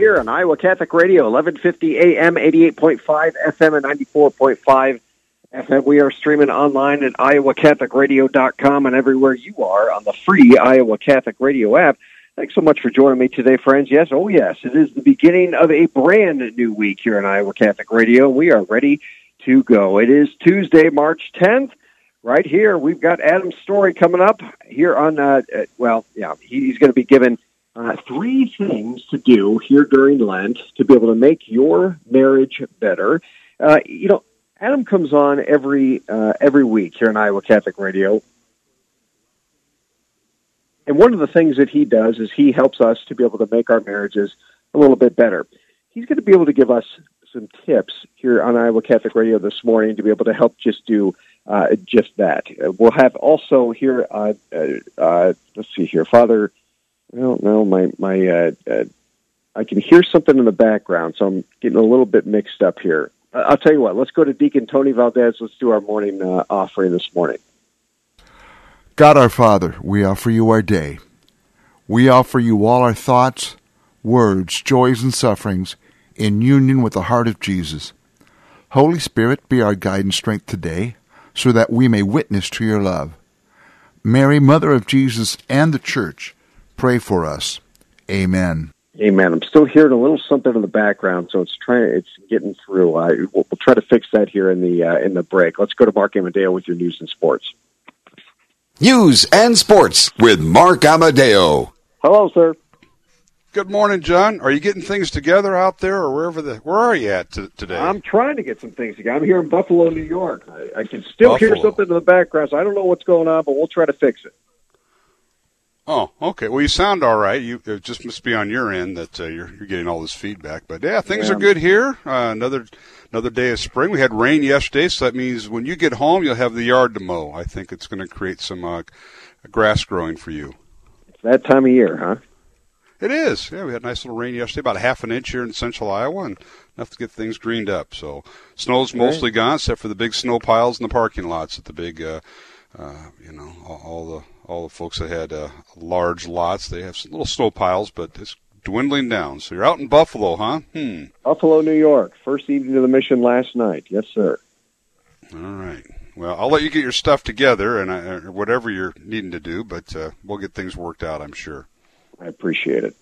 here on Iowa Catholic Radio, 1150 AM, 88.5 FM, and 94.5 FM. We are streaming online at iowacatholicradio.com and everywhere you are on the free Iowa Catholic Radio app. Thanks so much for joining me today, friends. Yes, oh yes, it is the beginning of a brand new week here on Iowa Catholic Radio. We are ready to go. It is Tuesday, March 10th right here. We've got Adam's story coming up here on, uh, uh, well, yeah, he's going to be given uh, three things to do here during Lent to be able to make your marriage better. Uh, you know, Adam comes on every uh, every week here on Iowa Catholic Radio, and one of the things that he does is he helps us to be able to make our marriages a little bit better. He's going to be able to give us some tips here on Iowa Catholic Radio this morning to be able to help just do uh, just that. Uh, we'll have also here. Uh, let's see here, Father. I don't know. My my. Uh, uh, I can hear something in the background, so I'm getting a little bit mixed up here. Uh, I'll tell you what. Let's go to Deacon Tony Valdez. Let's do our morning uh, offering this morning. God our Father, we offer you our day. We offer you all our thoughts, words, joys, and sufferings in union with the heart of Jesus. Holy Spirit, be our guide and strength today, so that we may witness to your love. Mary, Mother of Jesus and the Church, pray for us. Amen. Amen. I'm still hearing a little something in the background, so it's trying. It's getting through. Uh, we'll, we'll try to fix that here in the uh, in the break. Let's go to Mark Amadeo with your news and sports. News and sports with Mark Amadeo. Hello, sir. Good morning, John. Are you getting things together out there, or wherever the? Where are you at t- today? I'm trying to get some things together. I'm here in Buffalo, New York. I, I can still hear something in the background, so I don't know what's going on, but we'll try to fix it. Oh, okay. Well, you sound all right. You it just must be on your end that uh, you're you're getting all this feedback. But yeah, things Yeah. are good here. Uh, another another day of spring. We had rain yesterday, so that means when you get home, you'll have the yard to mow. I think it's going to create some uh, grass growing for you. It's that time of year, huh? It is. Yeah, we had a nice little rain yesterday, about a half an inch here in central Iowa, and enough to get things greened up. So snow's mostly gone, except for the big snow piles in the parking lots at the big, uh, uh, you know, all, all the all the folks that had uh, large lots. They have some little snow piles, but it's dwindling down. So you're out in Buffalo, huh? Hmm. Buffalo, New York. First evening of the mission last night. Yes, sir. All right. Well, I'll let you get your stuff together and I, or whatever you're needing to do, but uh, we'll get things worked out, I'm sure. I appreciate it.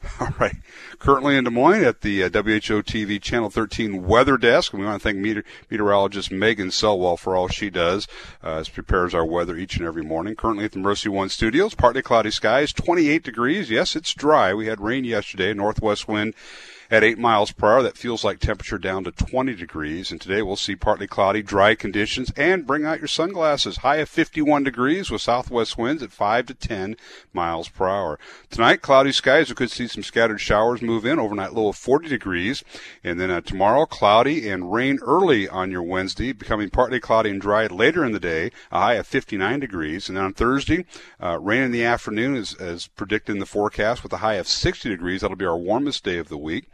All right. Currently in Des Moines at the uh, WHO TV Channel 13 Weather Desk, and we want to thank meteor- meteorologist Megan Selwell for all she does uh, as prepares our weather each and every morning. Currently at the Mercy One Studios, partly cloudy skies, 28 degrees. Yes, it's dry. We had rain yesterday, northwest wind at 8 miles per hour. That feels like temperature down to 20 degrees. And today we'll see partly cloudy, dry conditions and bring out your sunglasses. High of 51 degrees with southwest winds at 5 to 10 miles per hour. Tonight, cloudy skies. We could see some scattered showers move in. Overnight low of 40 degrees. And then uh, tomorrow, cloudy and rain early on your Wednesday, becoming partly cloudy and dry later in the day. A high of 59 degrees. And then on Thursday, uh, rain in the afternoon is as predicted in the forecast with a high of 60 degrees. That'll be our warmest day of the week.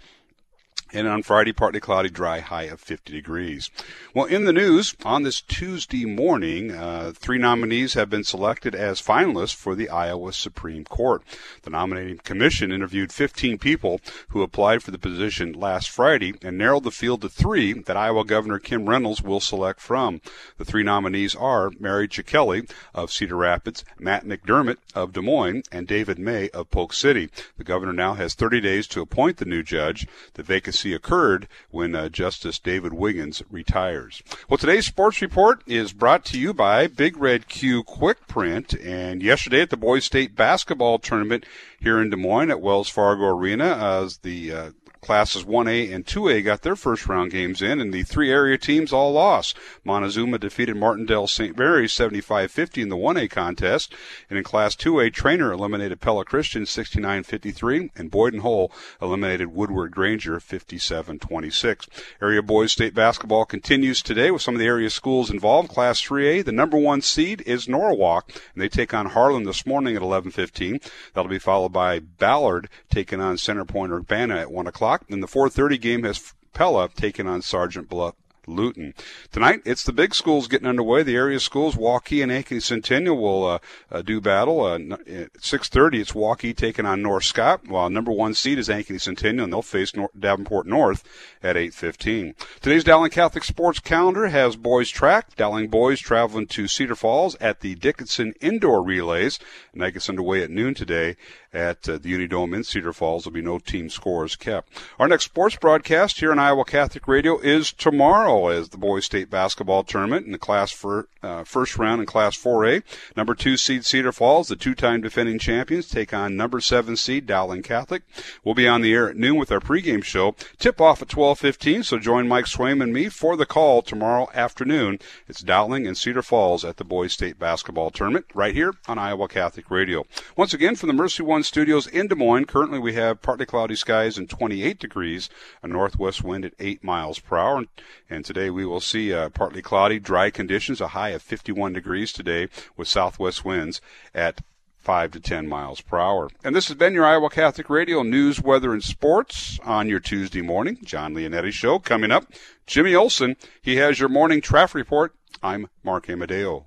And on Friday, partly cloudy, dry, high of 50 degrees. Well, in the news, on this Tuesday morning, uh, three nominees have been selected as finalists for the Iowa Supreme Court. The nominating commission interviewed 15 people who applied for the position last Friday and narrowed the field to three that Iowa Governor Kim Reynolds will select from. The three nominees are Mary Chicchelli of Cedar Rapids, Matt McDermott of Des Moines, and David May of Polk City. The governor now has 30 days to appoint the new judge. The vacancy occurred when uh, Justice David Wiggins retires. Well, today's sports report is brought to you by Big Red Q Quick Print. And yesterday at the Boys State basketball tournament here in Des Moines at Wells Fargo Arena as the uh, Classes 1A and 2A got their first round games in, and the three area teams all lost. Montezuma defeated Martensdale St. Mary's 75-50 in the 1A contest, and in Class 2A, Treynor eliminated Pella Christian 69-53, and Boyden Hull eliminated Woodward Granger 57-26. Area boys state basketball continues today with some of the area schools involved. Class 3A, the number one seed is Norwalk, and they take on Harlan this morning at 11:15. That'll be followed by Ballard taking on Centerpoint Urbana at 1 o'clock o'clock. And the 4:30 game has Pella taking on Sergeant Bluff Luton. Tonight, it's the big schools getting underway. The area schools, Waukee and Ankeny Centennial, will uh, uh, do battle. Uh, at 6:30, it's Waukee taking on North Scott, while number one seed is Ankeny Centennial, and they'll face North, Davenport North at 8:15. Today's Dowling Catholic sports calendar has boys track. Dowling boys traveling to Cedar Falls at the Dickinson Indoor Relays, and that gets underway at noon today at uh, the Unidome in Cedar Falls. There'll be no team scores kept. Our next sports broadcast here on Iowa Catholic Radio is tomorrow as the boys state basketball tournament in the class for uh, first round in Class 4A. Number two seed Cedar Falls, the two-time defending champions, take on number seven seed Dowling Catholic. We'll be on the air at noon with our pregame show. Tip off at 12:15. So join Mike Swaim and me for the call tomorrow afternoon. It's Dowling and Cedar Falls at the boys state basketball tournament right here on Iowa Catholic Radio. Once again from the Mercy One studios in Des Moines. Currently, we have partly cloudy skies and 28 degrees, a northwest wind at 8 miles per hour. And today we will see uh, partly cloudy, dry conditions, a high of 51 degrees today with southwest winds at 5 to 10 miles per hour. And this has been your Iowa Catholic Radio news, weather, and sports on your Tuesday morning. John Leonetti Show coming up. Jimmy Olson, he has your morning traffic report. I'm Mark Amadeo.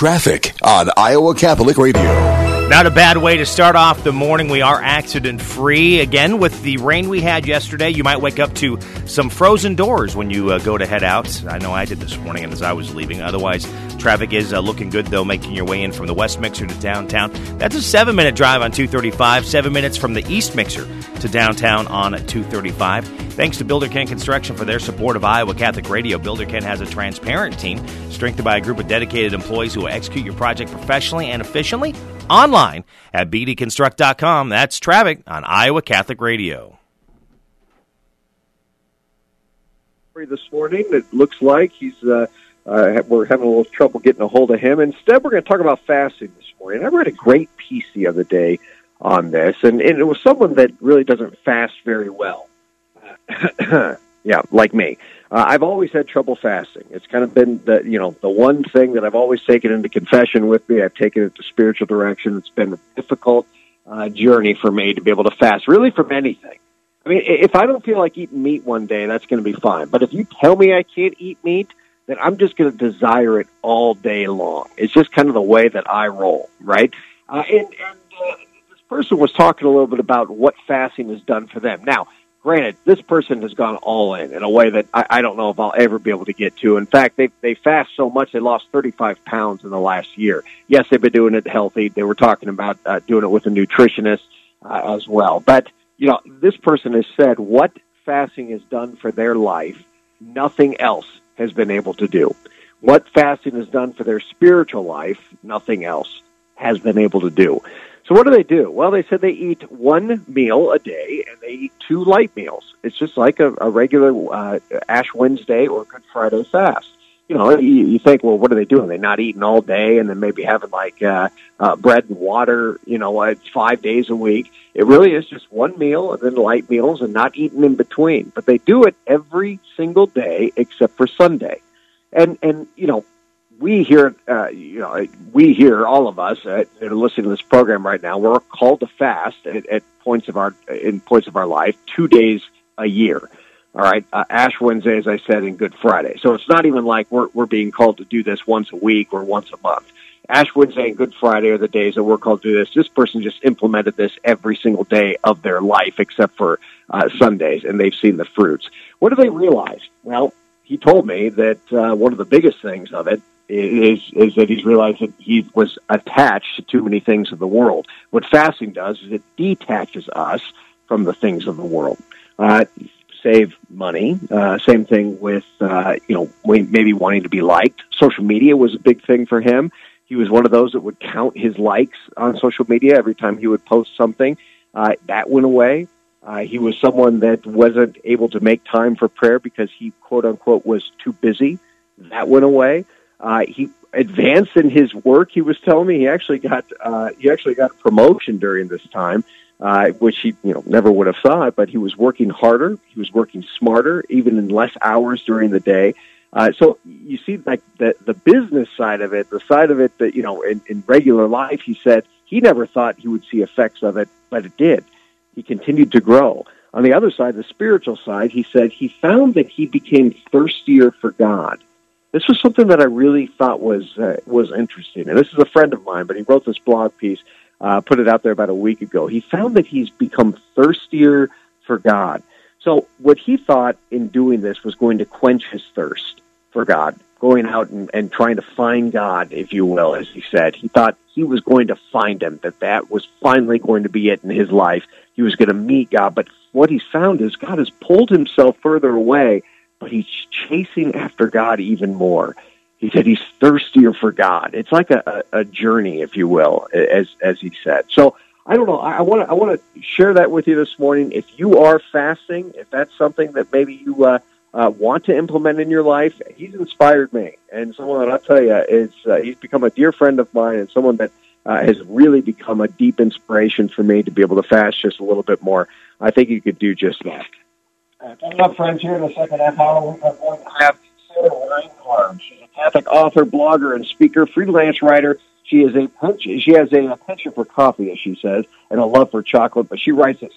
Traffic on Iowa Catholic Radio. Not a bad way to start off the morning. We are accident free. Again, with the rain we had yesterday, you might wake up to some frozen doors when you uh, go to head out. I know I did this morning as I was leaving. Otherwise, traffic is uh, looking good, though, making your way in from the West Mixer to downtown. That's a seven minute drive on 235, seven minutes from the East Mixer to downtown on 235. Thanks to Builder Ken Construction for their support of Iowa Catholic Radio. Builder Ken has a transparent team strengthened by a group of dedicated employees who will execute your project professionally and efficiently online at bdconstruct.com. That's traffic on Iowa Catholic Radio. This morning, it looks like he's uh, uh, we're having a little trouble getting a hold of him. Instead, we're going to talk about fasting this morning. I read a great piece the other day on this, and, and it was someone that really doesn't fast very well. yeah, like me. Uh, I've always had trouble fasting. It's kind of been the you know the one thing that I've always taken into confession with me. I've taken it to spiritual direction. It's been a difficult uh, journey for me to be able to fast, really from anything. I mean, if I don't feel like eating meat one day, that's going to be fine. But if you tell me I can't eat meat, then I'm just going to desire it all day long. It's just kind of the way that I roll, right? Uh, and and uh, this person was talking a little bit about what fasting has done for them. Now, granted, this person has gone all in in a way that I, I don't know if I'll ever be able to get to. In fact, they they fast so much they lost 35 pounds in the last year. Yes, they've been doing it healthy. They were talking about uh, doing it with a nutritionist uh, as well. But you know, this person has said what fasting has done for their life, nothing else has been able to do. What fasting has done for their spiritual life, nothing else has been able to do. So what do they do? Well, they said they eat one meal a day and they eat two light meals. It's just like a, a regular uh, Ash Wednesday or Good Friday fast. You know, you, you think, well, what are they doing? They're not eating all day and then maybe having like uh, uh, bread and water. You know, uh, five days a week. It really is just one meal and then light meals and not eating in between. But they do it every single day except for Sunday. And and you know, we here, uh, you know, we here, all of us uh, that are listening to this program right now, we're called to fast at, at points of our in points of our life, two days a year. All right, uh, Ash Wednesday, as I said, and Good Friday. So it's not even like we're we're being called to do this once a week or once a month. Ash Wednesday and Good Friday are the days that we're called to do this. This person just implemented this every single day of their life, except for uh, Sundays, and they've seen the fruits. What do they realize? Well, he told me that uh, one of the biggest things of it is is that he's realized that he was attached to too many things of the world. What fasting does is it detaches us from the things of the world. Uh, save money. Uh, same thing with uh, you know maybe wanting to be liked. Social media was a big thing for him. He was one of those that would count his likes on social media every time he would post something. Uh, that went away. Uh, he was someone that wasn't able to make time for prayer because he quote unquote was too busy. That went away. Uh, he advanced in his work. He was telling me he actually got uh, he actually got a promotion during this time uh, which he you know never would have thought. But he was working harder, he was working smarter, even in less hours during the day. Uh, so you see, like the the business side of it, the side of it that you know in, in regular life, he said he never thought he would see effects of it, but it did. He continued to grow. On the other side, the spiritual side, he said he found that he became thirstier for God. This was something that I really thought was uh, was interesting. And this is a friend of mine, but he wrote this blog piece uh, put it out there about a week ago. He found that he's become thirstier for God. So what he thought in doing this was going to quench his thirst for God, going out and, and trying to find God, if you will, as he said. He thought he was going to find him, that that was finally going to be it in his life. He was going to meet God. But what he's found is God has pulled himself further away, but he's chasing after God even more he said he's thirstier for God. It's like a, a, journey, if you will, as as he said. So I don't know. I want to I want to share that with you this morning. If you are fasting, if that's something that maybe you uh, uh, want to implement in your life, he's inspired me, and someone that I'll tell you is uh, he's become a dear friend of mine, and someone that uh, has really become a deep inspiration for me to be able to fast just a little bit more. I think you could do just that. Coming up, friends, here in the second half hour, we're going to have Sarah Reinhard. She's a Catholic author, blogger, and speaker, freelance writer. She is a she has a, a penchant for coffee, as she says, and a love for chocolate. But she writes at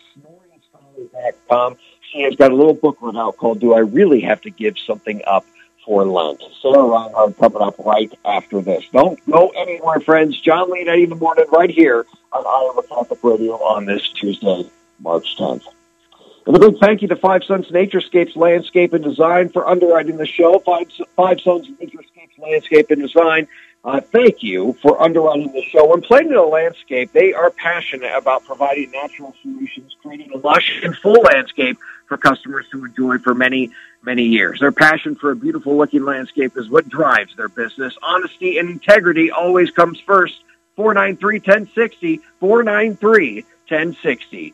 snoringscholars.com. She has got a little booklet out called "Do I Really Have to Give Something Up for Lent?" Sarah Reinhard coming up right after this. Don't go anywhere, friends. John Leonetti in the morning, right here on Iowa Catholic Radio on this Tuesday, March 10th. And a big thank you to Five Sons Naturescapes Landscape and Design for underwriting the show. Five, Five Sons Naturescapes Landscape and Design. Uh, thank you for underwriting the show. When planning a landscape, they are passionate about providing natural solutions, creating a lush and full landscape for customers to enjoy for many, many years. Their passion for a beautiful looking landscape is what drives their business. Honesty and integrity always comes first. 493 1060, 493 1060.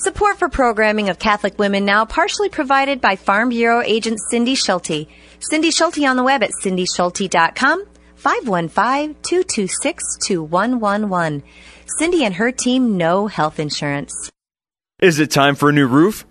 Support for programming of Catholic Women Now partially provided by Farm Bureau agent Cindy Schulte. Cindy Schulte on the web at cindyschulte.com, 515-226-2111. Cindy and her team know health insurance. Is it time for a new roof?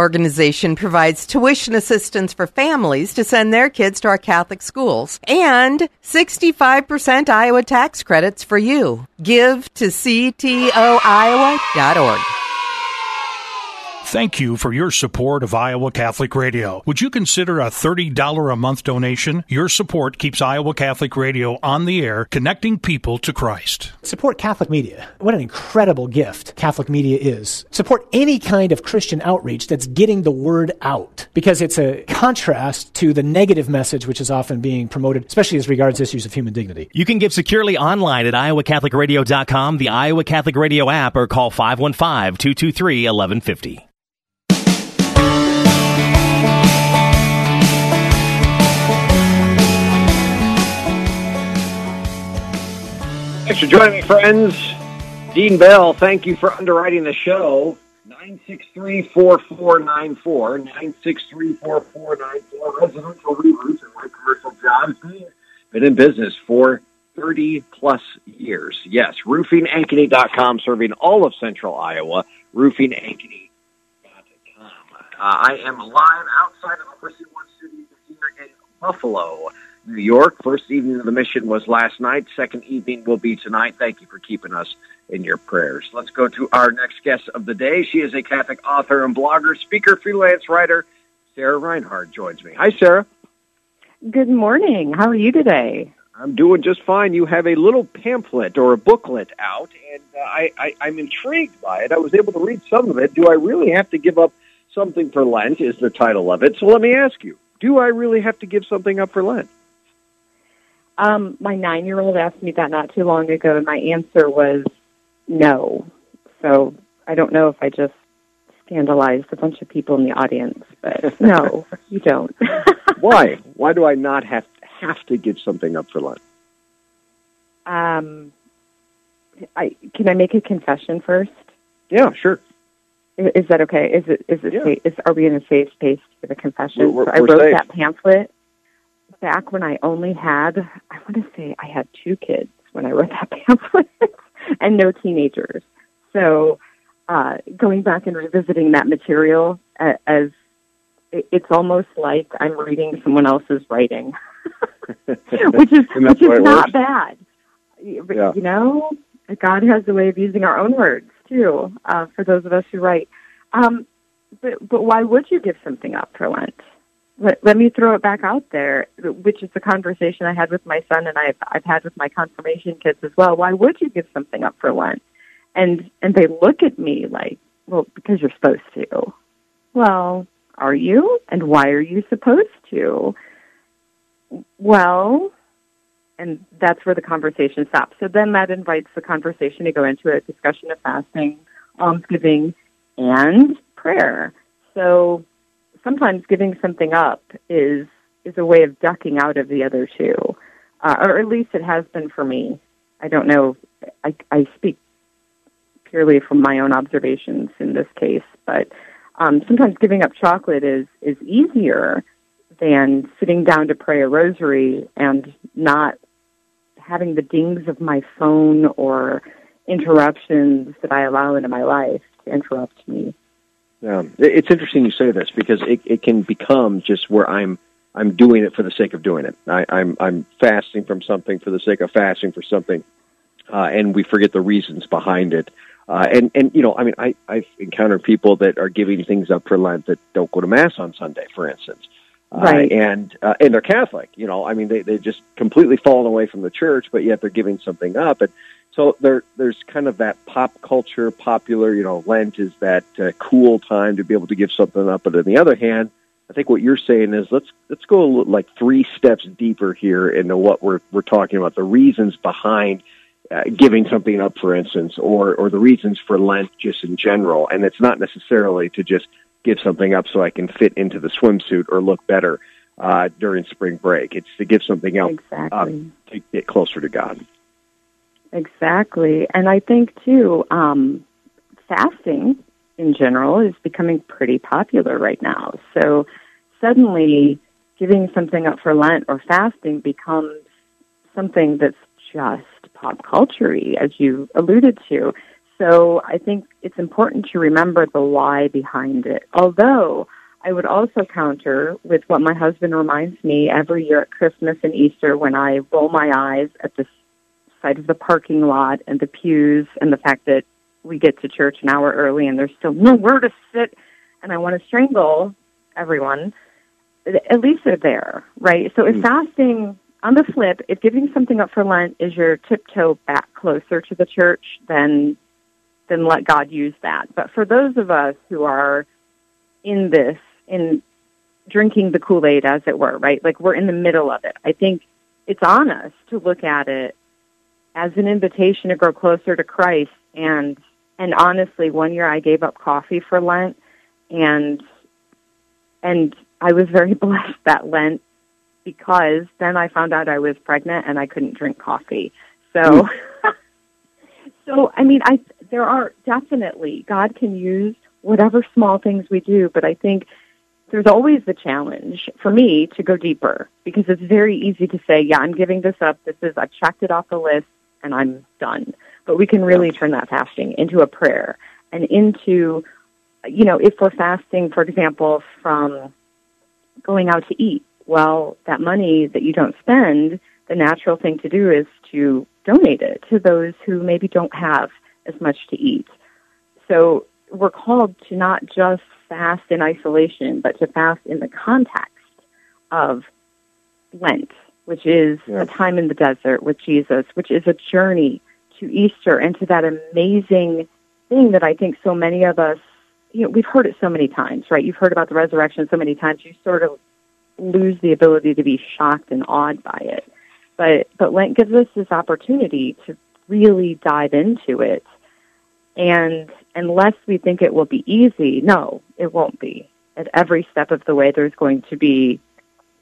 Organization provides tuition assistance for families to send their kids to our Catholic schools, and 65% Iowa tax credits for you. Give to ctoiowa.org. Thank you for your support of Iowa Catholic Radio. Would you consider a $30 a month donation? Your support keeps Iowa Catholic Radio on the air, connecting people to Christ. Support Catholic media. What an incredible gift Catholic media is. Support any kind of Christian outreach that's getting the word out because it's a contrast to the negative message which is often being promoted, especially as regards issues of human dignity. You can give securely online at iowacatholicradio.com, the Iowa Catholic Radio app, or call 515 223 1150. Thanks for joining me, friends. Dean Bell, thank you for underwriting the show. 963-4494, 963-4494, residential re-roofs and light commercial jobs. Been in business for 30 plus years. Yes, roofingankeny.com, serving all of central Iowa, roofingankeny.com. Uh, I am live outside of the One Studio here in Buffalo. New York. First evening of the mission was last night. Second evening will be tonight. Thank you for keeping us in your prayers. Let's go to our next guest of the day. She is a Catholic author and blogger, speaker, freelance writer. Sarah Reinhard joins me. Hi, Sarah. Good morning. How are you today? I'm doing just fine. You have a little pamphlet or a booklet out, and uh, I, I, I'm intrigued by it. I was able to read some of it. Do I really have to give up something for Lent? Is the title of it. So let me ask you: Do I really have to give something up for Lent? Um, my nine year old asked me that not too long ago, and my answer was no. So I don't know if I just scandalized a bunch of people in the audience, but no, you don't. Why? Why do I not have have to give something up for lunch? Um, I can I make a confession first? Yeah, sure. Is, is that okay? Is it is it Yeah. safe, is are we in a safe space for the confession? We're- so I we're wrote safe. that pamphlet back when I only had I want to say I had two kids when I wrote that pamphlet and no teenagers. So uh, going back and revisiting that material a- as it's almost like I'm reading someone else's writing, which is which is not works. bad. You Yeah. you know, God has a way of using our own words too. Uh, for those of us who write, um, but but why would you give something up for Lent? Let, let me throw it back out there, which is the conversation I had with my son and I've I've had with my confirmation kids as well. Why would you give something up for Lent? And and they look at me like, well, because you're supposed to. Well, are you? And why are you supposed to? Well, and that's where the conversation stops. So then that invites the conversation to go into a discussion of fasting, almsgiving, and prayer. So sometimes giving something up is is a way of ducking out of the other two, uh, or at least it has been for me. I don't know. I, I speak purely from my own observations in this case, but um, sometimes giving up chocolate is is easier than sitting down to pray a rosary and not having the dings of my phone or interruptions that I allow into my life to interrupt me. Yeah, it's interesting you say this because it, it can become just where I'm I'm doing it for the sake of doing it. I, I'm I'm fasting from something for the sake of fasting for something, uh, and we forget the reasons behind it. Uh, and and you know, I mean, I I've encountered people that are giving things up for Lent that don't go to mass on Sunday, for instance. Uh, Right. and uh, and they're Catholic, you know. I mean, they they just completely fallen away from the church, but yet they're giving something up. And so there there's kind of that pop culture, popular, you know, Lent is that uh, cool time to be able to give something up. But on the other hand, I think what you're saying is let's let's go a little, like three steps deeper here into what we're we're talking about, the reasons behind uh, giving something up, for instance, or or the reasons for Lent just in general. And it's not necessarily to just give something up so I can fit into the swimsuit or look better uh, during spring break. It's to give something up Exactly. to get closer to God. Exactly. And I think, too, um, fasting in general is becoming pretty popular right now. So suddenly giving something up for Lent or fasting becomes something that's just pop culture as you alluded to. So I think it's important to remember the why behind it. Although I would also counter with what my husband reminds me every year at Christmas and Easter when I roll my eyes at the sight of the parking lot and the pews and the fact that we get to church an hour early and there's still nowhere to sit and I want to strangle everyone. At least they're there, right? So if Hmm. fasting, on the flip, if giving something up for Lent is your tiptoe back closer to the church, then then let God use that. But for those of us who are in this, in drinking the Kool Aid, as it were, right? Like we're in the middle of it. I think it's on us to look at it as an invitation to grow closer to Christ. And and honestly, one year I gave up coffee for Lent, and and I was very blessed that Lent because then I found out I was pregnant and I couldn't drink coffee. So, hmm. so I mean, I there are definitely God can use whatever small things we do, but I think there's always the challenge for me to go deeper because it's very easy to say, yeah, I'm giving this up. This is I've checked it off the list and I'm done. But we can really turn that fasting into a prayer and into, you know, if we're fasting, for example, from going out to eat, well, that money that you don't spend, the natural thing to do is to donate it to those who maybe don't have as much to eat. So we're called to not just fast in isolation, but to fast in the context of Lent, which is Yeah. a time in the desert with Jesus, which is a journey to Easter and to that amazing thing that I think so many of us, you know, we've heard it so many times, right? You've heard about the resurrection so many times, you sort of lose the ability to be shocked and awed by it. But but Lent gives us this opportunity to really dive into it. And unless we think it will be easy, no, it won't be. At every step of the way there's going to be,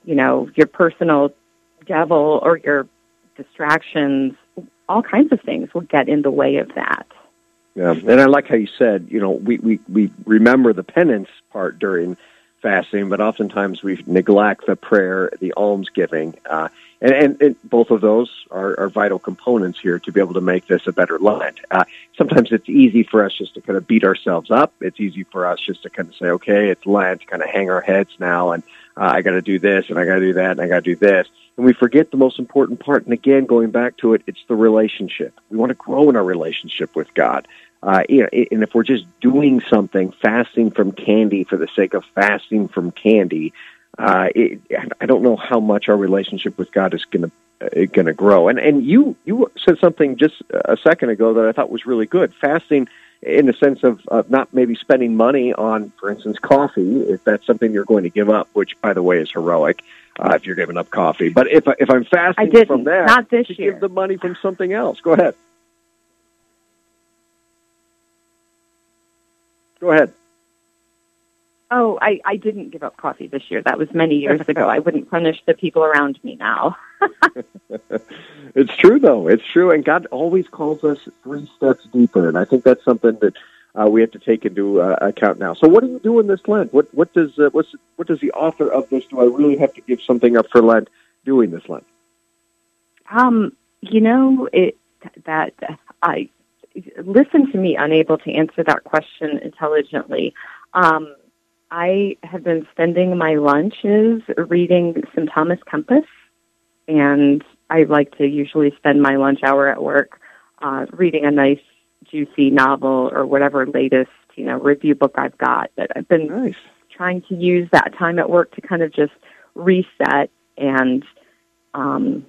you know, your personal devil or your distractions, all kinds of things will get in the way of that. Yeah, and I like how you said, you know, we, we, we remember the penance part during fasting, but oftentimes we neglect the prayer, the almsgiving, uh, and, and, and both of those are, are vital components here to be able to make this a better Lent. Uh, sometimes it's easy for us just to kind of beat ourselves up. It's easy for us just to kind of say, okay, it's Lent, kind of hang our heads now, and uh, I got to do this, and I got to do that, and I got to do this. And we forget the most important part. And again, going back to it, it's the relationship. We want to grow in our relationship with God. Uh, you know, and if we're just doing something, fasting from candy for the sake of fasting from candy, uh, it, I don't know how much our relationship with God is going to uh, going to grow. And and you you said something just a second ago that I thought was really good. Fasting in the sense of, of not maybe spending money on, for instance, coffee, if that's something you're going to give up, which by the way is heroic. Uh, if you're giving up coffee, but if if I'm fasting from that, Not this to year. give the money from something else. Go ahead. Go ahead. Oh, I, I didn't give up coffee this year. That was many years ago. I wouldn't punish the people around me now. It's true, though. It's true, and God always calls us three steps deeper, and I think that's something that uh, we have to take into uh, account now. So, what are you doing this Lent? What what does uh, what's what does the author of this? Do I really have to give something up for Lent? Doing this Lent? Um, you know, it that I listen to me unable to answer that question intelligently. Um, I have been spending my lunches reading some Thomas Kempis, and I like to usually spend my lunch hour at work uh, reading a nice, juicy novel or whatever latest you know review book I've got. But I've been Nice. trying to use that time at work to kind of just reset and um,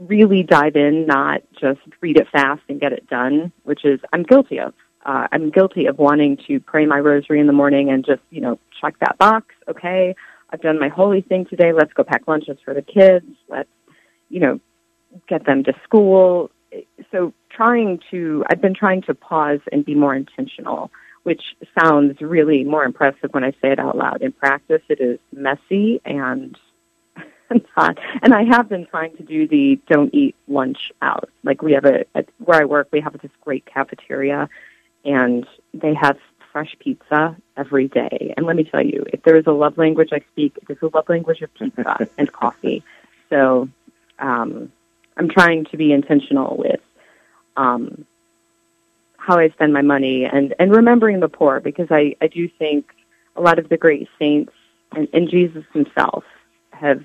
really dive in, not just read it fast and get it done, which is I'm guilty of. Uh, I'm guilty of wanting to pray my rosary in the morning and just, you know, check that box. Okay, I've done my holy thing today. Let's go pack lunches for the kids. Let's, you know, get them to school. So trying to, I've been trying to pause and be more intentional, which sounds really more impressive when I say it out loud. In practice, it is messy and not. And I have been trying to do the don't eat lunch out. Like we have a, at where I work, we have this great cafeteria and they have fresh pizza every day. And let me tell you, if there is a love language I speak, it is a love language of pizza and coffee. So um, I'm trying to be intentional with um, how I spend my money and, and remembering the poor because I, I do think a lot of the great saints and, and Jesus himself have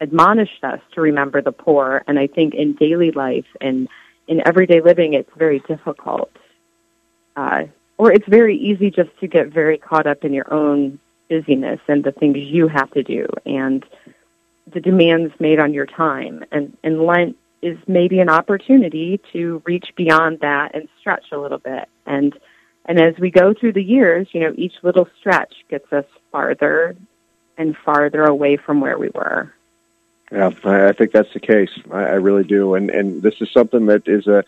admonished us to remember the poor. And I think in daily life and in everyday living, it's very difficult. Uh, or it's very easy just to get very caught up in your own busyness and the things you have to do and the demands made on your time. And, and Lent is maybe an opportunity to reach beyond that and stretch a little bit. And and as we go through the years, you know, each little stretch gets us farther and farther away from where we were. Yeah, I think that's the case. I, I really do. And and this is something that is a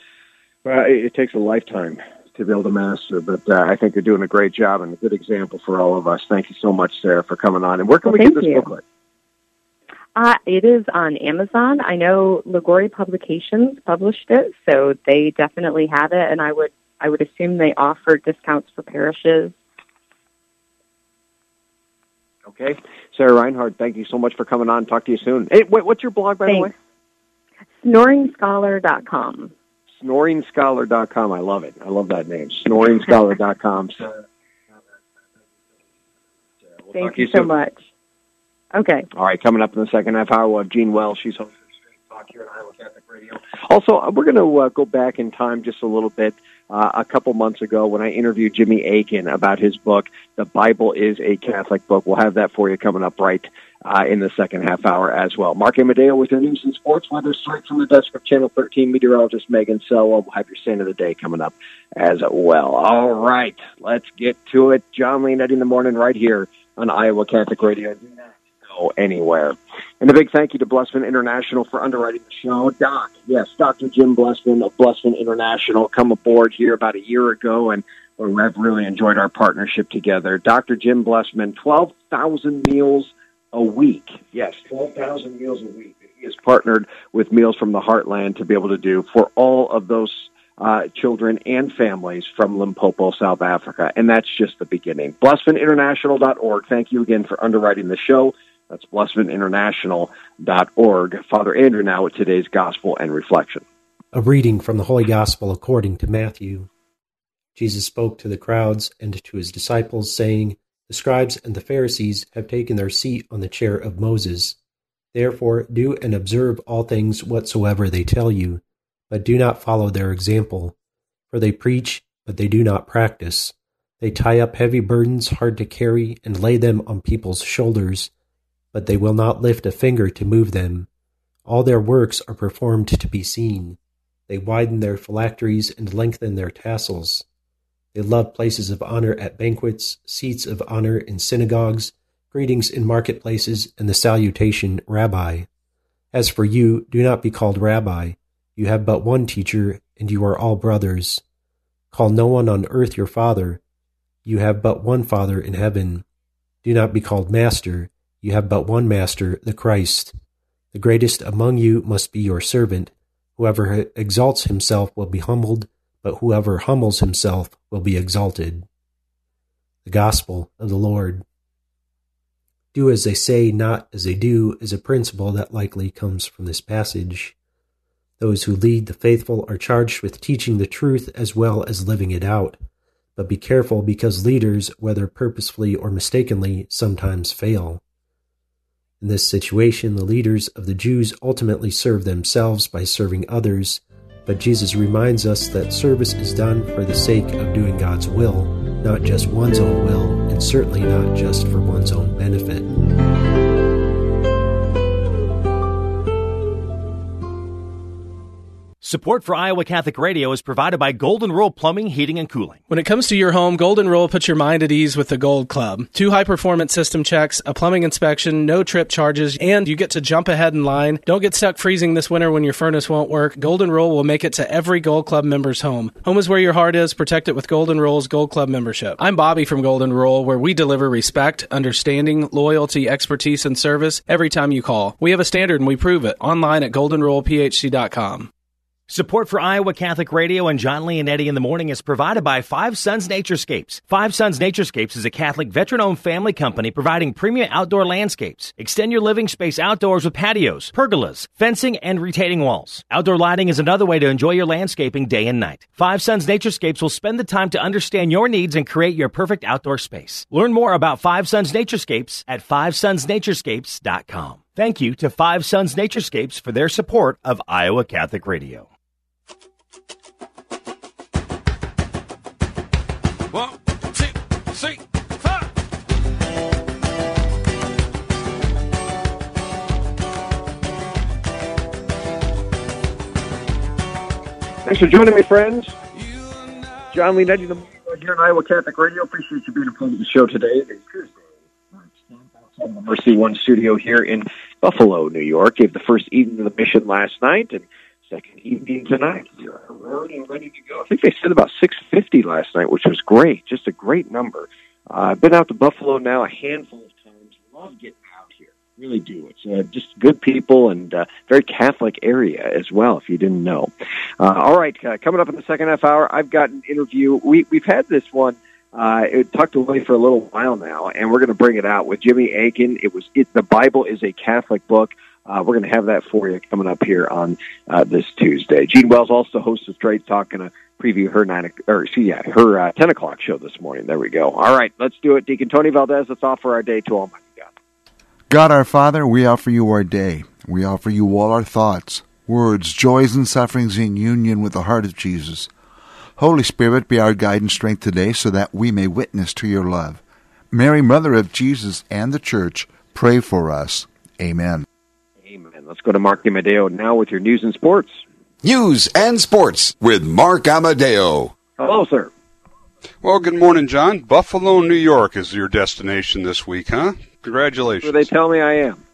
well, it takes a lifetime to be able to master. But uh, I think you're doing a great job and a good example for all of us. Thank you so much, Sarah, for coming on. And where can well, we get this you. booklet? Uh, it is on Amazon. I know Liguori Publications published it, so they definitely have it, and I would I would assume they offer discounts for parishes. Okay, Sarah Reinhard, thank you so much for coming on. Talk to you soon. Hey, wait, what's your blog, by Thanks. the way? SnoringScholar.com. SnoringScholar.com. I love it. I love that name. SnoringScholar.com. We'll Thank you to so much. Okay. All right, coming up in the second half hour, we'll have Jean Wells. She's hosting Talk here on Iowa Catholic Radio. Also, uh, we're going to uh, go back in time just a little bit. Uh, a couple months ago, when I interviewed Jimmy Akin about his book, "The Bible is a Catholic Book," we'll have that for you coming up right uh, in the second half hour as well. Mark Amadeo with your news and sports weather straight from the desk of Channel 13. Meteorologist Megan Selwell will have your saint of the day coming up as well. All right, let's get to it. John Leonetti in the morning right here on Iowa Catholic Radio. Do not go anywhere. And a big thank you to Blessman International for underwriting the show. Doc, yes, Dr. Jim Blessman of Blessman International come aboard here about a year ago, and we've really enjoyed our partnership together. Dr. Jim Blessman, 12,000 meals a week. Yes, 12,000 meals a week. He has partnered with Meals from the Heartland to be able to do for all of those uh, children and families from Limpopo, South Africa. And that's just the beginning. BlessmanInternational.org. Thank you again for underwriting the show. That's BlessmanInternational.org. Father Andrew now with today's Gospel and Reflection. A reading from the Holy Gospel according to Matthew. Jesus spoke to the crowds and to his disciples, saying, The scribes and the Pharisees have taken their seat on the chair of Moses. Therefore, do and observe all things whatsoever they tell you, but do not follow their example. For they preach, but they do not practice. They tie up heavy burdens hard to carry and lay them on people's shoulders, but they will not lift a finger to move them. All their works are performed to be seen. They widen their phylacteries and lengthen their tassels. They love places of honor at banquets, seats of honor in synagogues, greetings in marketplaces, and the salutation, Rabbi. As for you, do not be called Rabbi. You have but one teacher, and you are all brothers. Call no one on earth your father. You have but one Father in heaven. Do not be called Master. You have but one Master, the Christ. The greatest among you must be your servant. Whoever exalts himself will be humbled, but whoever humbles himself will be exalted. The Gospel of the Lord. Do as they say, not as they do, is a principle that likely comes from this passage. Those who lead the faithful are charged with teaching the truth as well as living it out. But be careful because leaders, whether purposefully or mistakenly, sometimes fail. In this situation, the leaders of the Jews ultimately serve themselves by serving others, but Jesus reminds us that service is done for the sake of doing God's will, not just one's own will, and certainly not just for one's own benefit. Support for Iowa Catholic Radio is provided by Golden Rule Plumbing, Heating, and Cooling. When it comes to your home, Golden Rule puts your mind at ease with the Gold Club. Two high performance system checks, a plumbing inspection, no trip charges, and you get to jump ahead in line. Don't get stuck freezing this winter when your furnace won't work. Golden Rule will make it to every Gold Club member's home. Home is where your heart is. Protect it with Golden Rule's Gold Club membership. I'm Bobby from Golden Rule, where we deliver respect, understanding, loyalty, expertise, and service every time you call. We have a standard and we prove it online at goldenrulephc.com. Support for Iowa Catholic Radio and John Eddie in the morning is provided by Five Sons Naturescapes. Five Sons Naturescapes is a Catholic veteran-owned family company providing premium outdoor landscapes. Extend your living space outdoors with patios, pergolas, fencing, and retaining walls. Outdoor lighting is another way to enjoy your landscaping day and night. Five Sons Naturescapes will spend the time to understand your needs and create your perfect outdoor space. Learn more about Five Sons Naturescapes at fivesonsnaturescapes.com. Thank you to Five Sons Naturescapes for their support of Iowa Catholic Radio. Thanks for joining me, friends. John Leonetti here on Iowa Catholic Radio. Appreciate you being a part of the show today. It is Tuesday. The Mercy One studio here in Buffalo, New York. Gave the first evening of the mission last night and second evening tonight. We are already ready to go. I think they said about 650 last night, which was great. Just a great number. Uh, I've been out to Buffalo now a handful of times. Love getting. Really do. It's uh, just good people and uh, very Catholic area as well, if you didn't know. Uh, all right, uh, coming up in the second half hour, I've got an interview. We, we've had this one uh, it tucked away for a little while now, and we're going to bring it out with Jimmy Akin. It was it, the Bible is a Catholic book. Uh, we're going to have that for you coming up here on uh, this Tuesday. Gene Wells also hosts a Straight Talk, going to preview her nine or excuse yeah her uh, ten o'clock show this morning. There we go. All right, let's do it. Deacon Tony Valdez, let's offer our day to Almighty God. God our Father, we offer you our day. We offer you all our thoughts, words, joys, and sufferings in union with the heart of Jesus. Holy Spirit, be our guide and strength today so that we may witness to your love. Mary, Mother of Jesus and the Church, pray for us. Amen. Amen. Let's go to Mark Amadeo now with your news and sports. News and sports with Mark Amadeo. Hello, sir. Well, good morning, John. Buffalo, New York is your destination this week, huh? Congratulations. Where they tell me I am.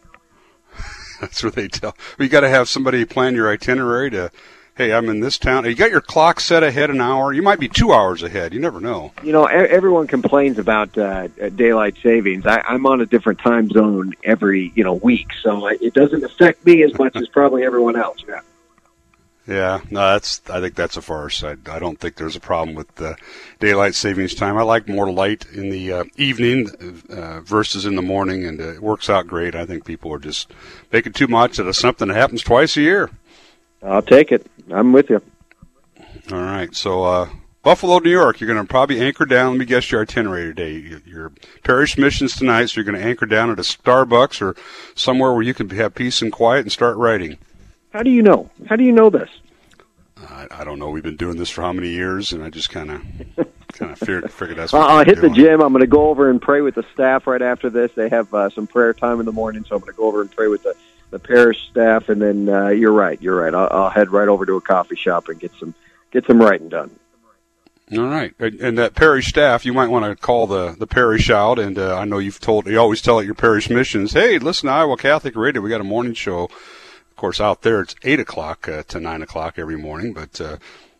That's where they tell. We got to have somebody plan your itinerary to hey, I'm in this town. You got your clock set ahead an hour. You might be two hours ahead. You never know. You know, everyone complains about uh, daylight savings. I, I'm on a different time zone every you know week, so it doesn't affect me as much as probably everyone else. Yeah. Yeah, no, that's. I think that's a farce. I, I don't think there's a problem with uh, daylight savings time. I like more light in the uh, evening uh, versus in the morning, and uh, it works out great. I think people are just making too much out of something that happens twice a year. I'll take it. I'm with you. All right. So, uh, Buffalo, New York, you're going to probably anchor down. Let me guess your itinerary today. Your parish missions tonight, so you're going to anchor down at a Starbucks or somewhere where you can have peace and quiet and start writing. How do you know? How do you know this? I, I don't know. We've been doing this for how many years, and I just kind of kind of figured, figured that's. Uh, What I'll hit the gym. I'm going to go over and pray with the staff right after this. They have uh, some prayer time in the morning, so I'm going to go over and pray with the the parish staff, and then uh, you're right. You're right. I'll, I'll head right over to a coffee shop and get some get some writing done. All right, and, that parish staff, you might want to call the the parish out. And uh, I know you've told, you always tell at your parish missions, hey, listen to Iowa Catholic Radio. We got a morning show. Of course, out there it's eight o'clock uh, to nine o'clock every morning. But uh,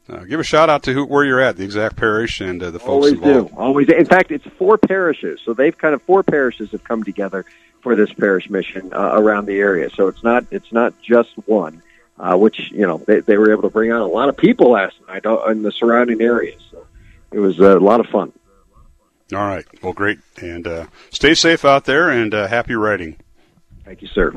uh, give a shout out to who, where you're at, the exact parish, and uh, the folks Always involved. do. Always. In fact, it's four parishes, so they've kind of four parishes have come together for this parish mission uh, around the area. So it's not it's not just one, uh, which you know they, they were able to bring out a lot of people last night uh, in the surrounding areas. So it was a lot of fun. All right, well, great, and uh, stay safe out there, and uh, happy writing. Thank you, sir.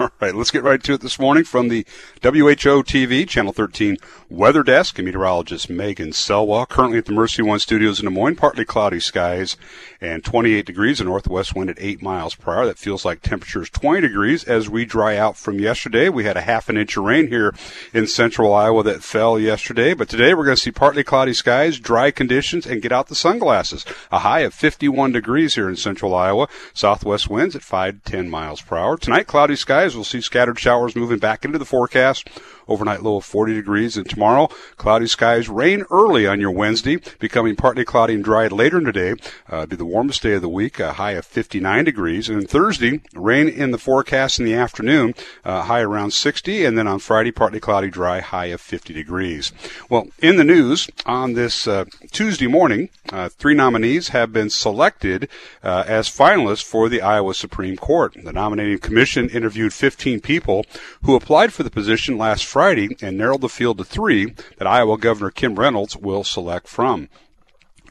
All right, let's get right to it this morning from the WHO TV, Channel 13 Weather Desk. and Meteorologist Megan Selwa, currently at the Mercy One Studios in Des Moines. Partly cloudy skies and 28 degrees, a northwest wind at 8 miles per hour. That feels like temperatures 20 degrees as we dry out from yesterday. We had a half an inch of rain here in central Iowa that fell yesterday, but today we're going to see partly cloudy skies, dry conditions, and get out the sunglasses. A high of 51 degrees here in central Iowa. Southwest winds at 5 to 10 miles per hour. Tonight, cloudy skies. We'll see scattered showers moving back into the forecast. Overnight low of 40 degrees. And tomorrow, cloudy skies, rain early on your Wednesday, becoming partly cloudy and dry later today. Uh, be the warmest day of the week, a high of 59 degrees. And Thursday, rain in the forecast in the afternoon, uh, high around 60. And then on Friday, partly cloudy, dry, high of 50 degrees. Well, in the news on this uh, Tuesday morning, uh, three nominees have been selected uh, as finalists for the Iowa Supreme Court. The nominating commission interviewed 15 people who applied for the position last Friday. Friday and narrowed the field to three that Iowa Governor Kim Reynolds will select from.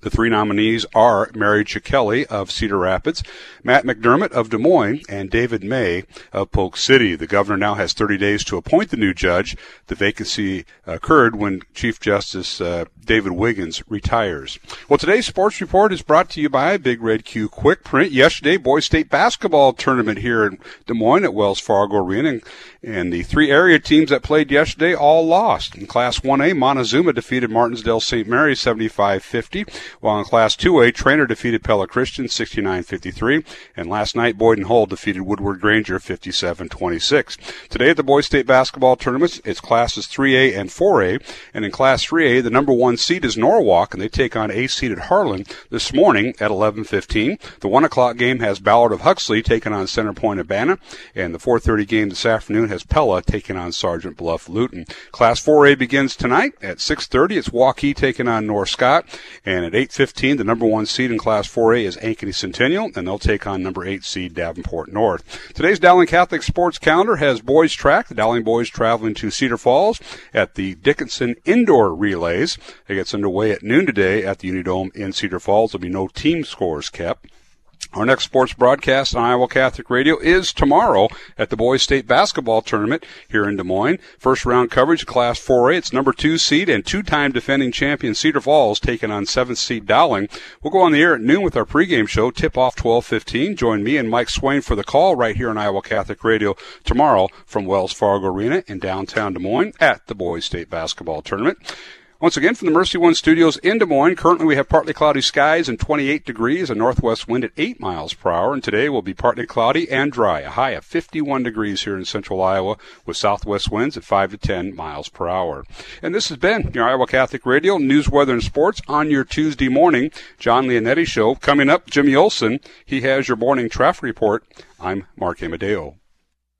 The three nominees are Mary Chicchelli of Cedar Rapids, Matt McDermott of Des Moines, and David May of Polk City. The governor now has 30 days to appoint the new judge. The vacancy occurred when Chief Justice uh, David Wiggins retires. Well, today's sports report is brought to you by Big Red Q Quick Print. Yesterday, Boys State basketball tournament here in Des Moines at Wells Fargo Arena, and, and the three area teams that played yesterday all lost. In Class 1A, Montezuma defeated Martensdale St. Mary 75-50, while in Class 2A, Treynor defeated Pella Christian 69-53, and last night, Boyden Hull defeated Woodward Granger 57-26. Today at the Boys State basketball tournaments, it's classes 3A and 4A, and in Class 3A, the number one seed is Norwalk, and they take on A seeded Harlan this morning at 11:15. The one o'clock game has Ballard of Huxley taking on Center Point Urbana, and the 4:30 game this afternoon has Pella taking on Sergeant Bluff Luton. Class 4A begins tonight at 6:30. It's Waukee taking on North Scott, and at 8:15, the number one seed in Class 4A is Ankeny Centennial, and they'll take on number eight seed Davenport North. Today's Dowling Catholic sports calendar has boys track. The Dowling boys traveling to Cedar Falls at the Dickinson Indoor Relays. It gets underway at noon today at the Unidome in Cedar Falls. There'll be no team scores kept. Our next sports broadcast on Iowa Catholic Radio is tomorrow at the Boys State Basketball Tournament here in Des Moines. First round coverage, Class 4A. It's number two seed and two-time defending champion Cedar Falls taking on seventh seed Dowling. We'll go on the air at noon with our pregame show, tip off 12:15. Join me and Mike Swain for the call right here on Iowa Catholic Radio tomorrow from Wells Fargo Arena in downtown Des Moines at the Boys State Basketball Tournament. Once again, from the Mercy One Studios in Des Moines, currently we have partly cloudy skies and 28 degrees, a northwest wind at 8 miles per hour, and today will be partly cloudy and dry, a high of 51 degrees here in central Iowa, with southwest winds at 5 to 10 miles per hour. And this has been your Iowa Catholic Radio News, Weather, and Sports on your Tuesday morning. John Leonetti Show. Coming up, Jimmy Olson. He has your morning traffic report. I'm Mark Amadeo.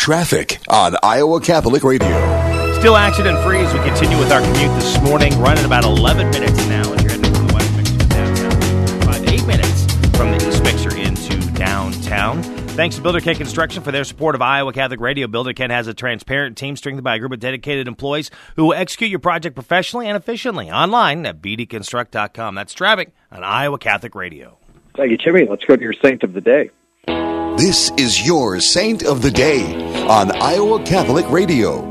Traffic on Iowa Catholic Radio. Still accident free as we continue with our commute this morning, running about 11 minutes now as you're heading from the West Mixer to downtown. About eight minutes from the East Mixer into downtown. Thanks to Builder Ken Construction for their support of Iowa Catholic Radio. Builder Ken has a transparent team strengthened by a group of dedicated employees who will execute your project professionally and efficiently online at bdconstruct.com. That's traffic on Iowa Catholic Radio. Thank you, Jimmy. Let's go to your saint of the day. This is your Saint of the Day on Iowa Catholic Radio.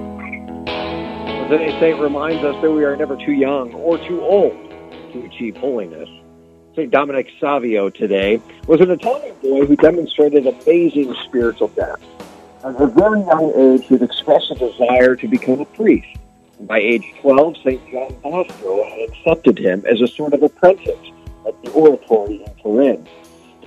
Today's saint reminds us that we are never too young or too old to achieve holiness. St. Dominic Savio today was an Italian boy who demonstrated amazing spiritual depth. At a very young age, he expressed a desire to become a priest. By age 12, St. John Bosco had accepted him as a sort of apprentice at the oratory in Turin.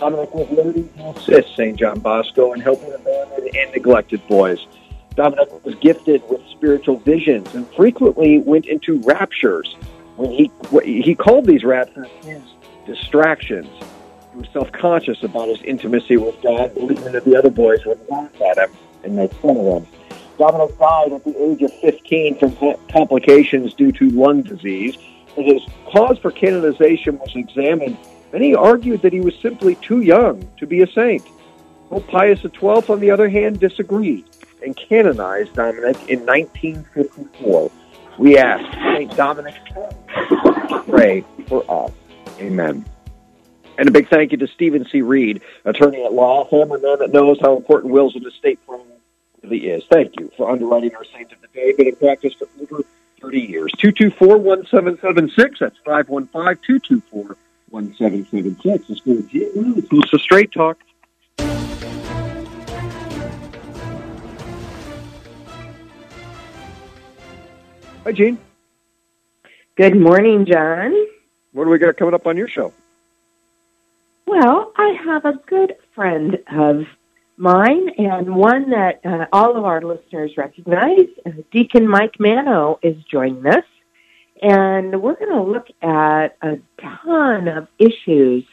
Dominic was learning to assist St. John Bosco in helping abandoned and neglected boys. Dominic was gifted with spiritual visions and frequently went into raptures. When he he called these raptures his distractions. He was self-conscious about his intimacy with God, believing that the other boys would laugh at him and make fun of him. Dominic died at the age of 15 from complications due to lung disease. And his cause for canonization was examined Many argued that he was simply too young to be a saint. Pope Pius XII, on the other hand, disagreed and canonized Dominic in 1954. We ask St. Dominic pray for us. Amen. And a big thank you to Stephen C. Reed, attorney at law, family man that knows how important wills and estate planning really is. Thank you for underwriting our saint of the day. Been in practice for over 30 years. 224-1776. That's 515-224 1776. Let's to It's a straight talk. Hi, Gene. Good morning, John. What do we got coming up on your show? Well, I have a good friend of mine and one that uh, all of our listeners recognize. Uh, Deacon Mike Manno is joining us, and we're going to look at a ton of issues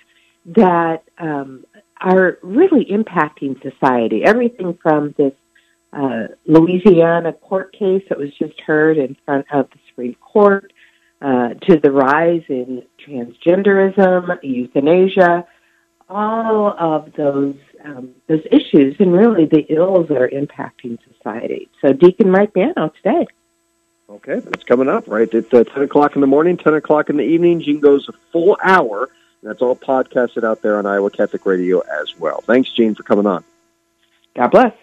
that um, are really impacting society. Everything from this uh, Louisiana court case that was just heard in front of the Supreme Court uh, to the rise in transgenderism, euthanasia, all of those um, those issues, and really the ills that are impacting society. So, Deacon Mike Manno today. Okay, that's coming up right at uh, 10 o'clock in the morning, 10 o'clock in the evening. Gene goes a full hour. And that's all podcasted out there on Iowa Catholic Radio as well. Thanks, Gene, for coming on. God bless.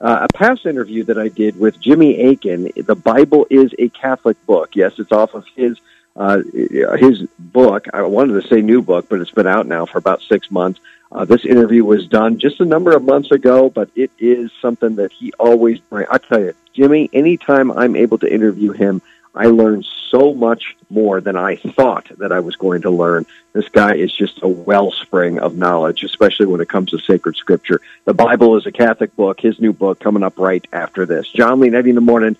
Uh, a past interview that I did with Jimmy Akin, The Bible is a Catholic Book. Yes, it's off of his uh, his book. I wanted to say new book, but it's been out now for about six months. Uh, this interview was done just a number of months ago, but it is something that he always brings. I tell you, Jimmy, anytime I'm able to interview him, I learn so much more than I thought that I was going to learn. This guy is just a wellspring of knowledge, especially when it comes to sacred scripture. The Bible is a Catholic book. His new book coming up right after this. John Leonetti in the morning.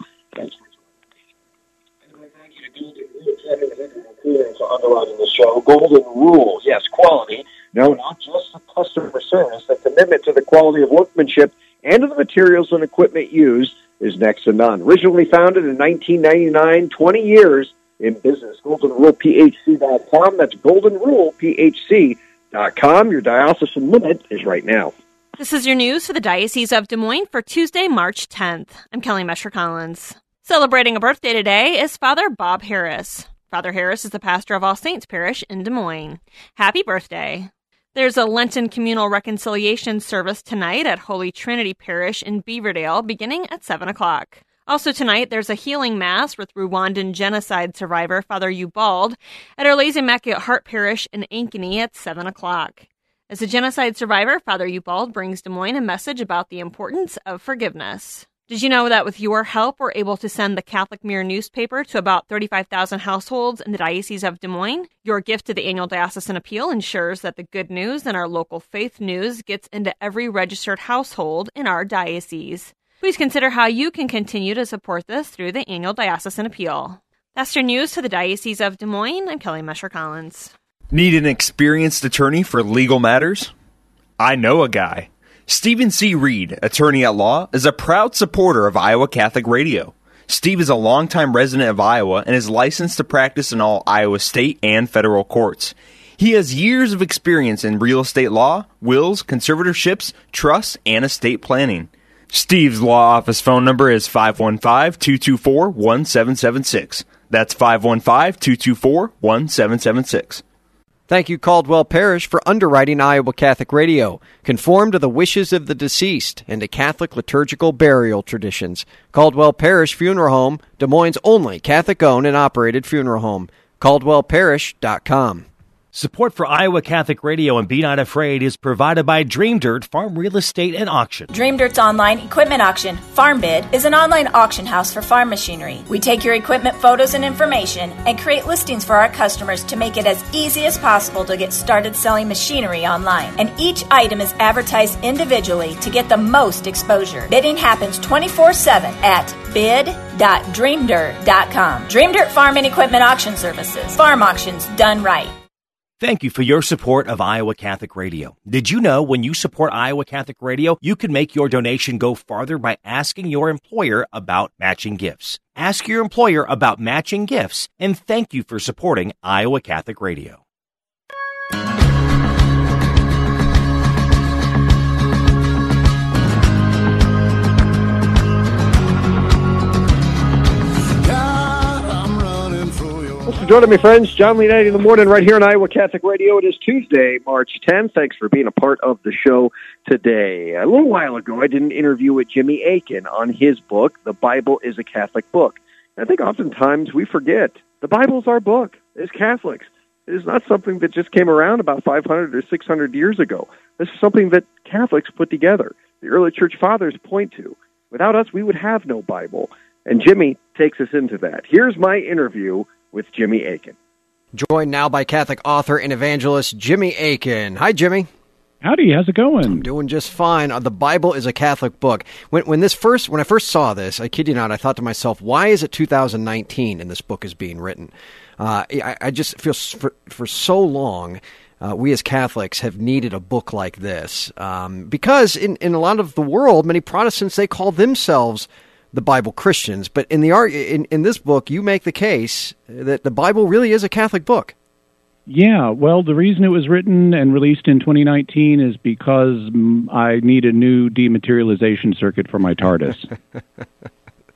Underwriting the show. Golden Rule, yes, quality. No, not just the customer service. The commitment to the quality of workmanship and to the materials and equipment used is next to none. Originally founded in 1999, 20 years in business. GoldenRulePHC.com. That's GoldenRulePHC.com. Your diocesan limit is right now. This is your news for the Diocese of Des Moines for Tuesday, March 10th. I'm Kelly Mescher Collins. Celebrating a birthday today is Father Bob Harris. Father Harris is the pastor of All Saints Parish in Des Moines. Happy birthday. There's a Lenten communal reconciliation service tonight at Holy Trinity Parish in Beaverdale beginning at 7 o'clock. Also tonight, there's a healing mass with Rwandan genocide survivor Father Ubald at Our Lady's Immaculate Heart Parish in Ankeny at 7 o'clock. As a genocide survivor, Father Ubald brings Des Moines a message about the importance of forgiveness. Did you know that with your help, we're able to send the Catholic Mirror newspaper to about 35,000 households in the Diocese of Des Moines? Your gift to the annual Diocesan Appeal ensures that the good news and our local faith news gets into every registered household in our diocese. Please consider how you can continue to support this through the annual Diocesan Appeal. That's your news to the Diocese of Des Moines. I'm Kelly Mescher Collins. Need an experienced attorney for legal matters? I know a guy. Stephen C. Reed, attorney at law, is a proud supporter of Iowa Catholic Radio. Steve is a longtime resident of Iowa and is licensed to practice in all Iowa state and federal courts. He has years of experience in real estate law, wills, conservatorships, trusts, and estate planning. Steve's law office phone number is 515 224 1776. That's 515 224 1776. Thank you, Caldwell Parrish, for underwriting Iowa Catholic Radio. Conform to the wishes of the deceased and to Catholic liturgical burial traditions. Caldwell Parrish Funeral Home, Des Moines' only Catholic owned and operated funeral home. CaldwellParrish.com. Support for Iowa Catholic Radio and Be Not Afraid is provided by Dream Dirt Farm Real Estate and Auction. Dream Dirt's online equipment auction, Farm Bid, is an online auction house for farm machinery. We take your equipment photos and information and create listings for our customers to make it as easy as possible to get started selling machinery online. And each item is advertised individually to get the most exposure. Bidding happens 24 7 at bid.dreamdirt.com. Dream Dirt Farm and Equipment Auction Services. Farm auctions done right. Thank you for your support of Iowa Catholic Radio. Did you know when you support Iowa Catholic Radio, you can make your donation go farther by asking your employer about matching gifts? Ask your employer about matching gifts and thank you for supporting Iowa Catholic Radio. Joining me, friends. John Leonetti in the morning right here on Iowa Catholic Radio. It is Tuesday, March 10th. Thanks for being a part of the show today. A little while ago, I did an interview with Jimmy Akin on his book, The Bible is a Catholic Book. And I think oftentimes we forget the Bible is our book as Catholics. It is not something that just came around about 500 or 600 years ago. This is something that Catholics put together. The early church fathers point to. Without us, we would have no Bible. And Jimmy takes us into that. Here's my interview with Jimmy Akin. Joined now by Catholic author and evangelist Jimmy Akin. Hi, Jimmy. Howdy, how's it going? I'm doing just fine. Uh, the Bible is a Catholic book. When, when this first, when I first saw this, I kid you not, I thought to myself, why is it 2019 and this book is being written? Uh, I, I, just feel for, for so long. Uh, we as Catholics have needed a book like this um, because in, in a lot of the world, many Protestants they call themselves the Bible Christians. But in the in, in this book, you make the case that the Bible really is a Catholic book. Yeah, well, the reason it was written and released in 2019 is because I need a new dematerialization circuit for my TARDIS.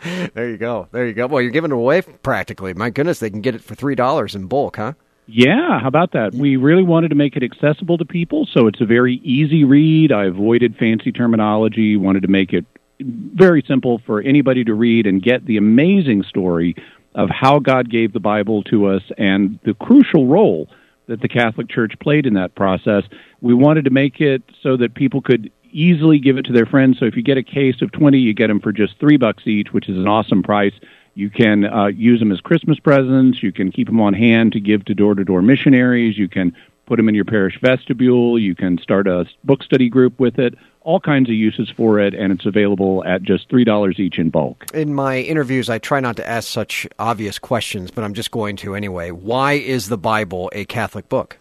there you go. There you go. Well, you're giving it away practically. My goodness, they can get it for $3 in bulk, huh? Yeah, how about that? We really wanted to make it accessible to people, so it's a very easy read. I avoided fancy terminology, wanted to make it very simple for anybody to read and get the amazing story of how God gave the Bible to us and the crucial role that the Catholic Church played in that process. We wanted to make it so that people could easily give it to their friends. So if you get a case of 20, you get them for just three bucks each, which is an awesome price. You can uh, use them as Christmas presents. You can keep them on hand to give to door to door missionaries. You can put them in your parish vestibule. You can start a book study group with it all kinds of uses for it, and it's available at just $3 each in bulk. In my interviews, I try not to ask such obvious questions, but I'm just going to anyway. Why is the Bible a Catholic book?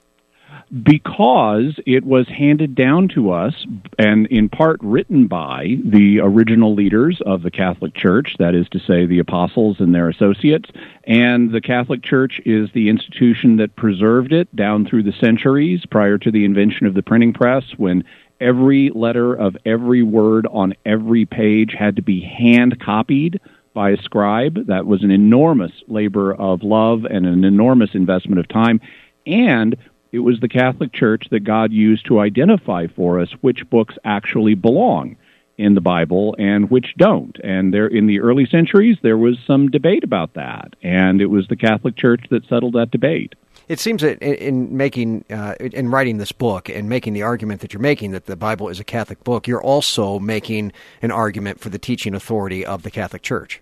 because it was handed down to us and in part written by the original leaders of the Catholic Church, that is to say, the apostles and their associates. And the Catholic Church is the institution that preserved it down through the centuries prior to the invention of the printing press when every letter of every word on every page had to be hand copied by a scribe. That was an enormous labor of love and an enormous investment of time. And it was the Catholic Church that God used to identify for us which books actually belong in the Bible and which don't. And there in the early centuries there was some debate about that, and it was the Catholic Church that settled that debate. It seems that in, making, uh, in writing this book and making the argument that you're making that the Bible is a Catholic book, you're also making an argument for the teaching authority of the Catholic Church.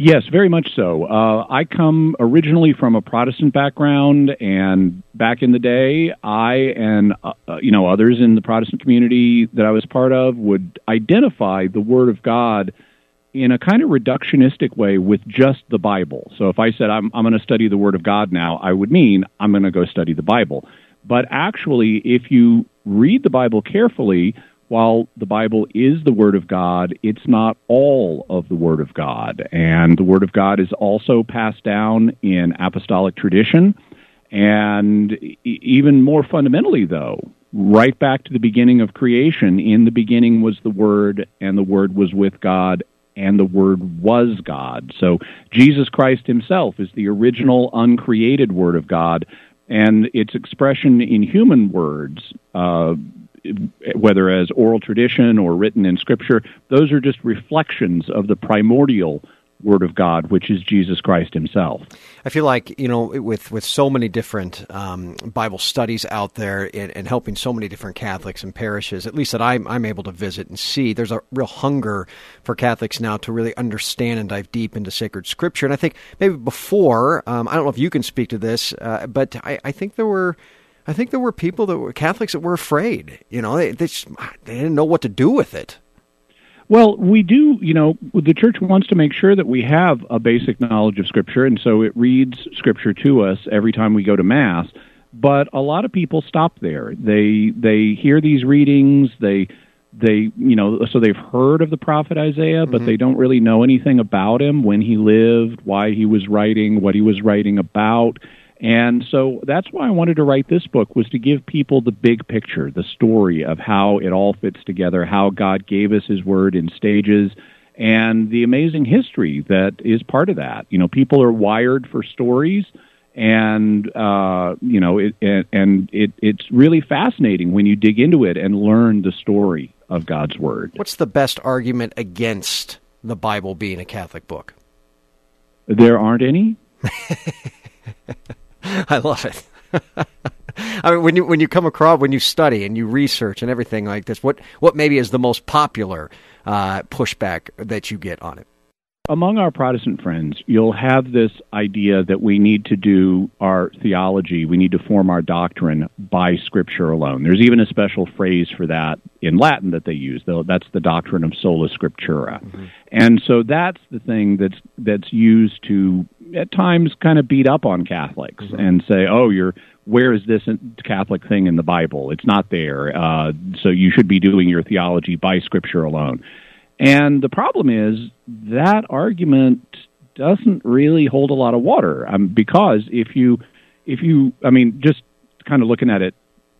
Yes, very much so. Uh, I come originally from a Protestant background, and back in the day, I and uh, uh you know others in the Protestant community that I was part of would identify the Word of God in a kind of reductionistic way with just the Bible. So if I said I'm, I'm going to study the Word of God now, I would mean I'm going to go study the Bible. But actually, if you read the Bible carefully, while the Bible is the Word of God, it's not all of the Word of God. And the Word of God is also passed down in apostolic tradition. And even more fundamentally, though, right back to the beginning of creation, in the beginning was the Word, and the Word was with God, and the Word was God. So Jesus Christ himself is the original uncreated Word of God, and its expression in human words, uh, whether as oral tradition or written in Scripture, those are just reflections of the primordial Word of God, which is Jesus Christ Himself. I feel like you know, with with so many different um, Bible studies out there, and, and, helping so many different Catholics and parishes, at least that I'm I'm able to visit and see, there's a real hunger for Catholics now to really understand and dive deep into sacred Scripture. And I think maybe before, um, I don't know if you can speak to this, uh, but I, I think there were. I think there were people that were Catholics that were afraid. You know, they they, just, they didn't know what to do with it. Well, we do, you know, the church wants to make sure that we have a basic knowledge of Scripture, and so it reads Scripture to us every time we go to Mass. But a lot of people stop there. They they hear these readings, they they you know so they've heard of the prophet Isaiah, but mm-hmm. they don't really know anything about him, when he lived, why he was writing, what he was writing about. And so that's why I wanted to write this book was to give people the big picture, the story of how it all fits together, how God gave us his word in stages and the amazing history that is part of that. You know, people are wired for stories and uh, you know, it, and it, it's really fascinating when you dig into it and learn the story of God's word. What's the best argument against the Bible being a Catholic book? There aren't any. I love it. I mean, when you when you come across when you study and you research and everything like this, what what maybe is the most popular uh, pushback that you get on it? Among our Protestant friends, you'll have this idea that we need to do our theology, we need to form our doctrine by Scripture alone. There's even a special phrase for that in Latin that they use. Though that's the doctrine of sola scriptura, mm-hmm. and so that's the thing that's that's used to at times kind of beat up on Catholics mm-hmm. and say, "Oh, you're where is this Catholic thing in the Bible? It's not there. Uh, so you should be doing your theology by Scripture alone." And the problem is that argument doesn't really hold a lot of water um, because if you, if you, I mean, just kind of looking at it,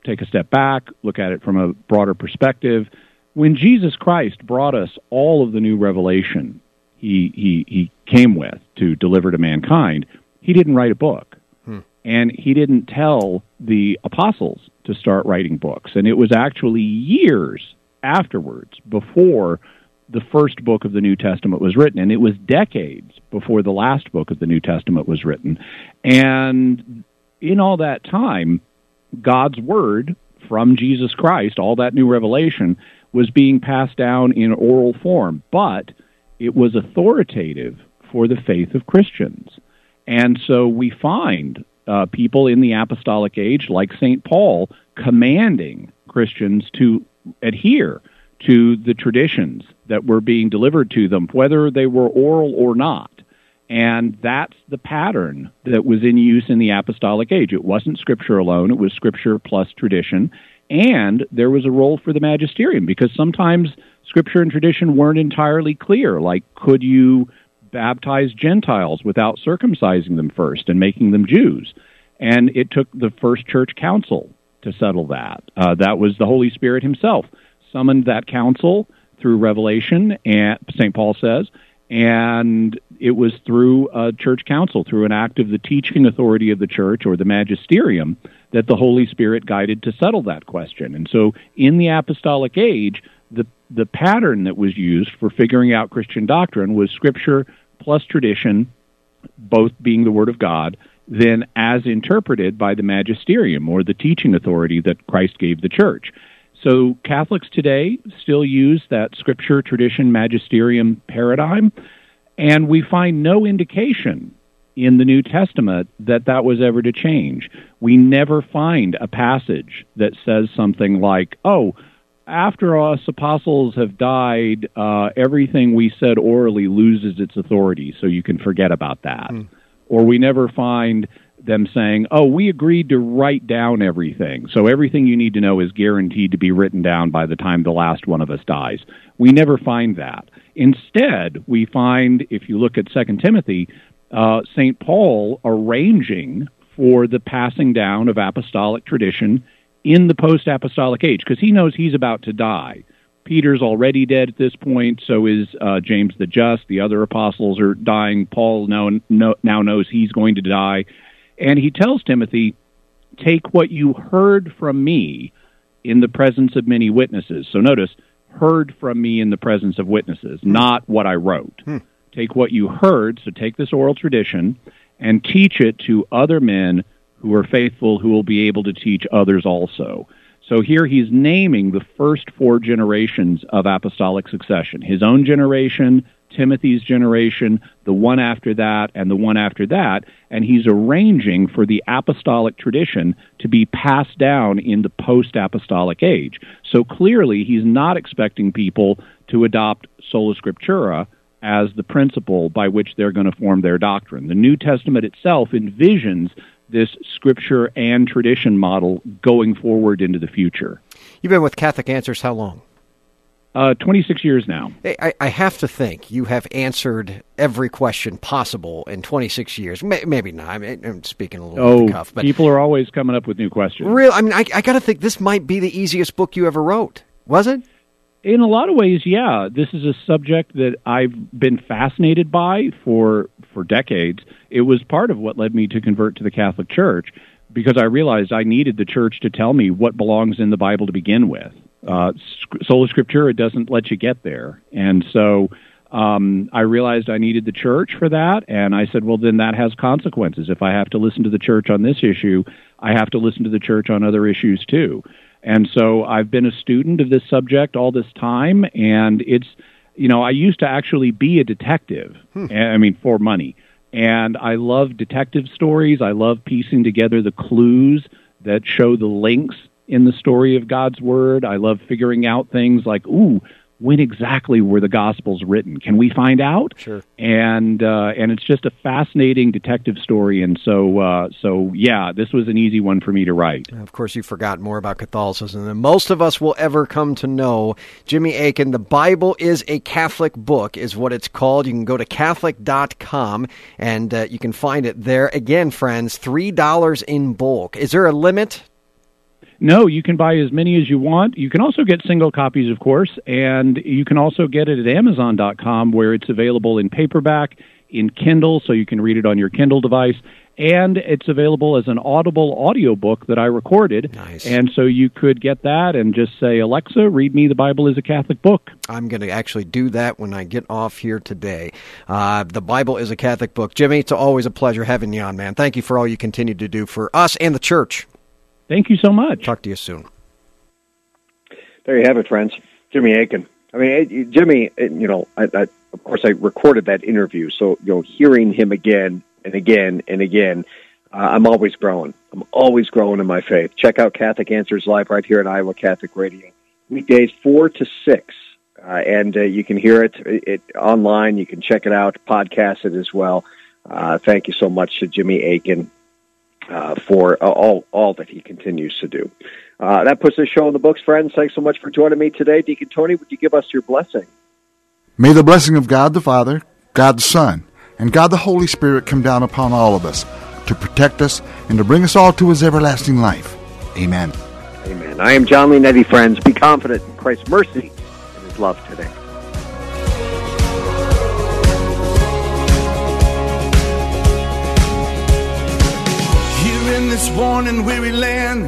take a step back, look at it from a broader perspective. When Jesus Christ brought us all of the new revelation he, he, he came with to deliver to mankind, he didn't write a book. Hmm. And he didn't tell the apostles to start writing books. And it was actually years afterwards before the first book of the New Testament was written, and it was decades before the last book of the New Testament was written. And in all that time, God's Word from Jesus Christ, all that new revelation, was being passed down in oral form, but it was authoritative for the faith of Christians. And so we find uh, people in the apostolic age, like St. Paul, commanding Christians to adhere to the traditions that were being delivered to them, whether they were oral or not. And that's the pattern that was in use in the apostolic age. It wasn't scripture alone, it was scripture plus tradition. And there was a role for the magisterium because sometimes scripture and tradition weren't entirely clear. Like, could you baptize Gentiles without circumcising them first and making them Jews? And it took the first church council to settle that. Uh, that was the Holy Spirit himself summoned that council through revelation, and St. Paul says, and it was through a church council, through an act of the teaching authority of the church or the magisterium, that the Holy Spirit guided to settle that question. And so, in the apostolic age, the the pattern that was used for figuring out Christian doctrine was Scripture plus tradition, both being the Word of God, then as interpreted by the magisterium or the teaching authority that Christ gave the church. So Catholics today still use that scripture, tradition, magisterium paradigm, and we find no indication in the New Testament that that was ever to change. We never find a passage that says something like, oh, after us apostles have died, uh, everything we said orally loses its authority, so you can forget about that. Mm. Or we never find them saying, "Oh, we agreed to write down everything, so everything you need to know is guaranteed to be written down by the time the last one of us dies." We never find that. Instead, we find, if you look at Second Timothy, uh, Saint Paul arranging for the passing down of apostolic tradition in the post-apostolic age, because he knows he's about to die. Peter's already dead at this point. So is uh, James the Just. The other apostles are dying. Paul now, now knows he's going to die. And he tells Timothy, Take what you heard from me in the presence of many witnesses. So notice, heard from me in the presence of witnesses, hmm. not what I wrote. Hmm. Take what you heard, so take this oral tradition, and teach it to other men who are faithful, who will be able to teach others also. So here he's naming the first four generations of apostolic succession his own generation, Timothy's generation, the one after that, and the one after that, and he's arranging for the apostolic tradition to be passed down in the post apostolic age. So clearly, he's not expecting people to adopt sola scriptura as the principle by which they're going to form their doctrine. The New Testament itself envisions this scripture and tradition model going forward into the future. You've been with Catholic Answers how long? Uh, 26 years now. I, I, have to think you have answered every question possible in 26 years. Maybe not. I am speaking a little oh, off the cuff, but people are always coming up with new questions. Real. I mean, I, I got to think this might be the easiest book you ever wrote. Was it? In a lot of ways, yeah. This is a subject that I've been fascinated by for for decades. It was part of what led me to convert to the Catholic Church because I realized I needed the church to tell me what belongs in the Bible to begin with uh, sola scriptura doesn't let you get there, and so um, I realized I needed the church for that, and I said, well, then that has consequences. If I have to listen to the church on this issue, I have to listen to the church on other issues too. And so I've been a student of this subject all this time, and it's you know, I used to actually be a detective. I mean, for money. And I love detective stories. I love piecing together the clues that show the links in the story of God's Word. I love figuring out things like, ooh, when exactly were the Gospels written? Can we find out? Sure. And uh, and it's just a fascinating detective story. And so uh, so yeah, this was an easy one for me to write. Of course, you forgot more about Catholicism than most of us will ever come to know. Jimmy Akin, the Bible is a Catholic book, is what it's called. You can go to Catholic.com and uh, you can find it there. Again, friends, $3 in bulk. Is there a limit? No, you can buy as many as you want. You can also get single copies, of course, and you can also get it at Amazon.com where it's available in paperback, in Kindle, so you can read it on your Kindle device, and it's available as an audible audiobook that I recorded. Nice. And so you could get that and just say, Alexa, read me the Bible is a Catholic book. I'm going to actually do that when I get off here today. Uh, the Bible is a Catholic book. Jimmy, it's always a pleasure having you on, man. Thank you for all you continue to do for us and the church. Thank you so much. Talk to you soon. There you have it, friends. Jimmy Akin. I mean, Jimmy, you know, I, I, of course, I recorded that interview, so you know, hearing him again and again and again, uh, I'm always growing. I'm always growing in my faith. Check out Catholic Answers Live right here at Iowa Catholic Radio, weekdays four to six, uh, and uh, you can hear it, it online. You can check it out, podcast it as well. Uh, thank you so much to Jimmy Akin uh, for all all that he continues to do. Uh, that puts this show in the books, friends. Thanks so much for joining me today. Deacon Tony, would you give us your blessing? May the blessing of God the Father, God the Son, and God the Holy Spirit come down upon all of us to protect us and to bring us all to his everlasting life. Amen. Amen. I am John Leonetti, friends. Be confident in Christ's mercy and his love today. In this worn and weary land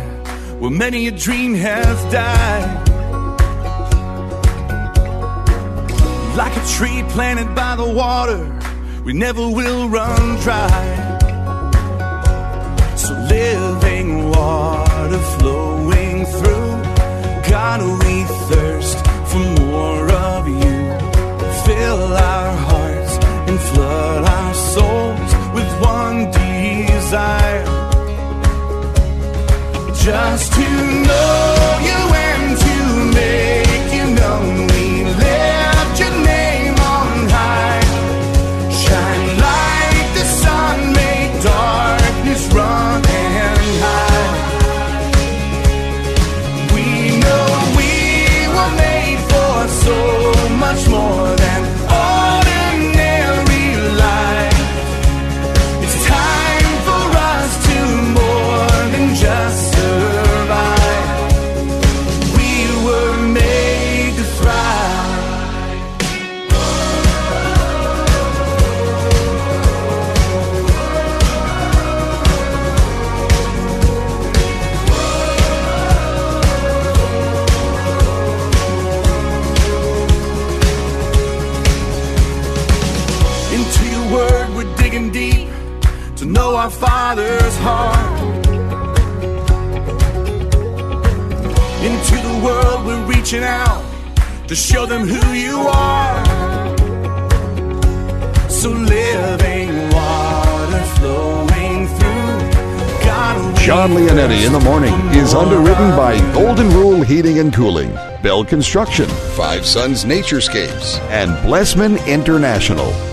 where many a dream has died. Like a tree planted by the water, we never will run dry. So living water flowing through, God, we thirst for more of you. Fill our hearts and flood our souls with one desire. Just to know you reaching out to show them who you are. So living water flowing through. God, John Leonetti in the morning is underwritten by Golden Rule Heating and Cooling, Bell Construction, Five Sons Naturescapes, and Blessman International.